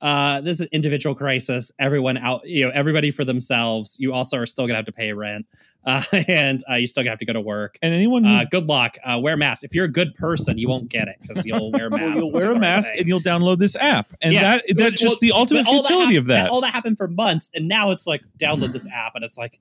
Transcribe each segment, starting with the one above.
uh, this is an individual crisis. Everyone out, you know, everybody for themselves. You also are still gonna have to pay rent, uh, and uh, you still gonna have to go to work. And anyone, uh, good luck. Uh, wear a mask. If you're a good person, you won't get it because you'll wear a mask. you'll wear a mask and you'll download this app, and yeah. that that's well, just the ultimate futility that of that. All that happened for months, and now it's like download this app, and it's like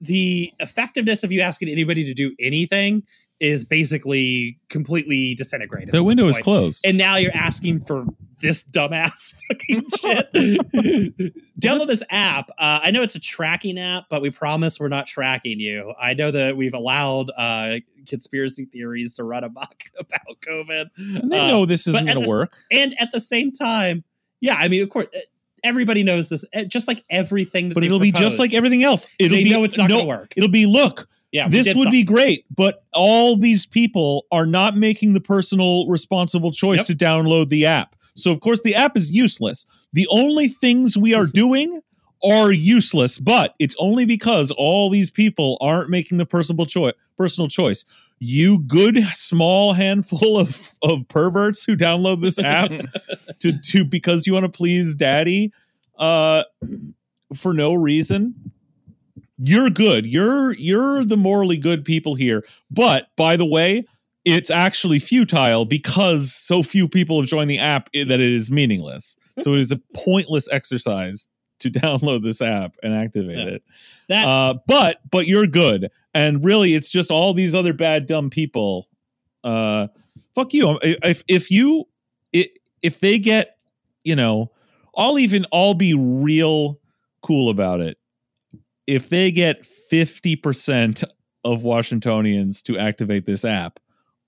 the effectiveness of you asking anybody to do anything is basically completely disintegrated. The window is closed. And now you're asking for this dumbass fucking shit. Download this app. Uh, I know it's a tracking app, but we promise we're not tracking you. I know that we've allowed uh, conspiracy theories to run amok about COVID. And they uh, know this isn't going to work. And at the same time, yeah, I mean, of course, everybody knows this. Eh, just like everything, that, but it'll proposed, be just like everything else. It'll they be know it's not no, going to work. It'll be look yeah, this would something. be great, but all these people are not making the personal responsible choice yep. to download the app. So of course the app is useless. The only things we are doing are useless, but it's only because all these people aren't making the personal choice. Personal choice. You good small handful of of perverts who download this app to to because you want to please daddy uh for no reason you're good. You're you're the morally good people here. But by the way, it's actually futile because so few people have joined the app that it is meaningless. So it is a pointless exercise to download this app and activate yeah. it. That, uh, but but you're good, and really, it's just all these other bad dumb people. Uh, fuck you. If if you if they get, you know, I'll even I'll be real cool about it if they get 50% of Washingtonians to activate this app,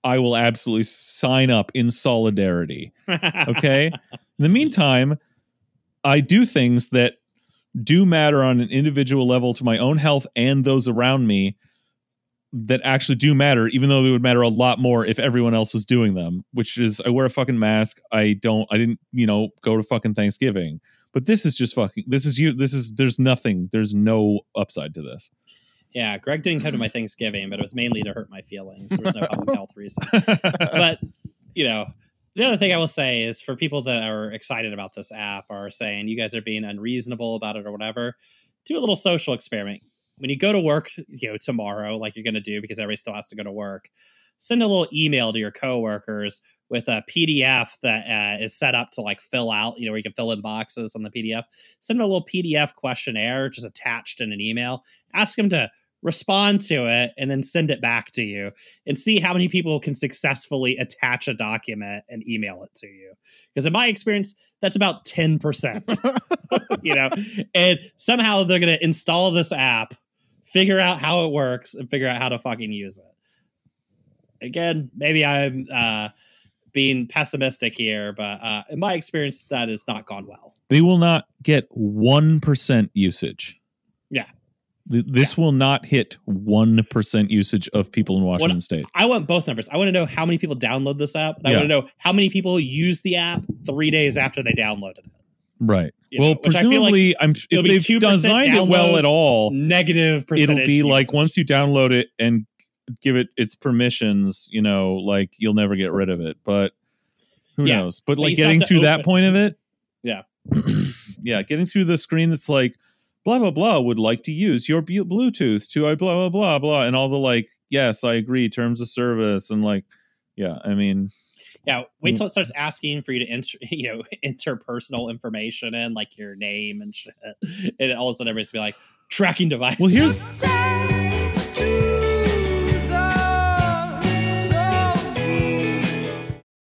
I will absolutely sign up in solidarity. Okay. in the meantime, I do things that do matter on an individual level to my own health and those around me that actually do matter, even though they would matter a lot more if everyone else was doing them, which is I wear a fucking mask. I don't, I didn't, you know, go to fucking Thanksgiving. But this is just fucking. This is you. This is. There's nothing. There's no upside to this. Yeah, Greg didn't come to my mm. Thanksgiving, but it was mainly to hurt my feelings. There was no public health reason. But you know, the other thing I will say is for people that are excited about this app or saying you guys are being unreasonable about it or whatever, do a little social experiment. When you go to work, you know, tomorrow, like you're going to do because everybody still has to go to work, send a little email to your coworkers with a PDF that uh, is set up to like fill out, you know, where you can fill in boxes on the PDF. Send them a little PDF questionnaire just attached in an email. Ask them to respond to it and then send it back to you and see how many people can successfully attach a document and email it to you. Because in my experience, that's about 10%. you know, and somehow they're going to install this app, figure out how it works, and figure out how to fucking use it again, maybe I'm uh, being pessimistic here, but uh, in my experience, that has not gone well. They will not get 1% usage. Yeah. this yeah. will not hit 1% usage of people in Washington what, state. I want both numbers. I want to know how many people download this app. I yeah. want to know how many people use the app three days after they downloaded it. Right. You well, know, presumably, like I'm if they've designed it well at all, negative. It'll be usage. like once you download it and give it its permissions, you know, like you'll never get rid of it. But who yeah. knows? But, but like getting to, that point of it, yeah, yeah, getting through the screen that's like blah blah blah would like to use your Bluetooth to I blah blah blah blah and all the like yes I agree terms of service and like yeah I mean yeah wait mm. till it starts asking for you to enter you know interpersonal information in like your name and shit and all of a sudden everybody's be like tracking device well here's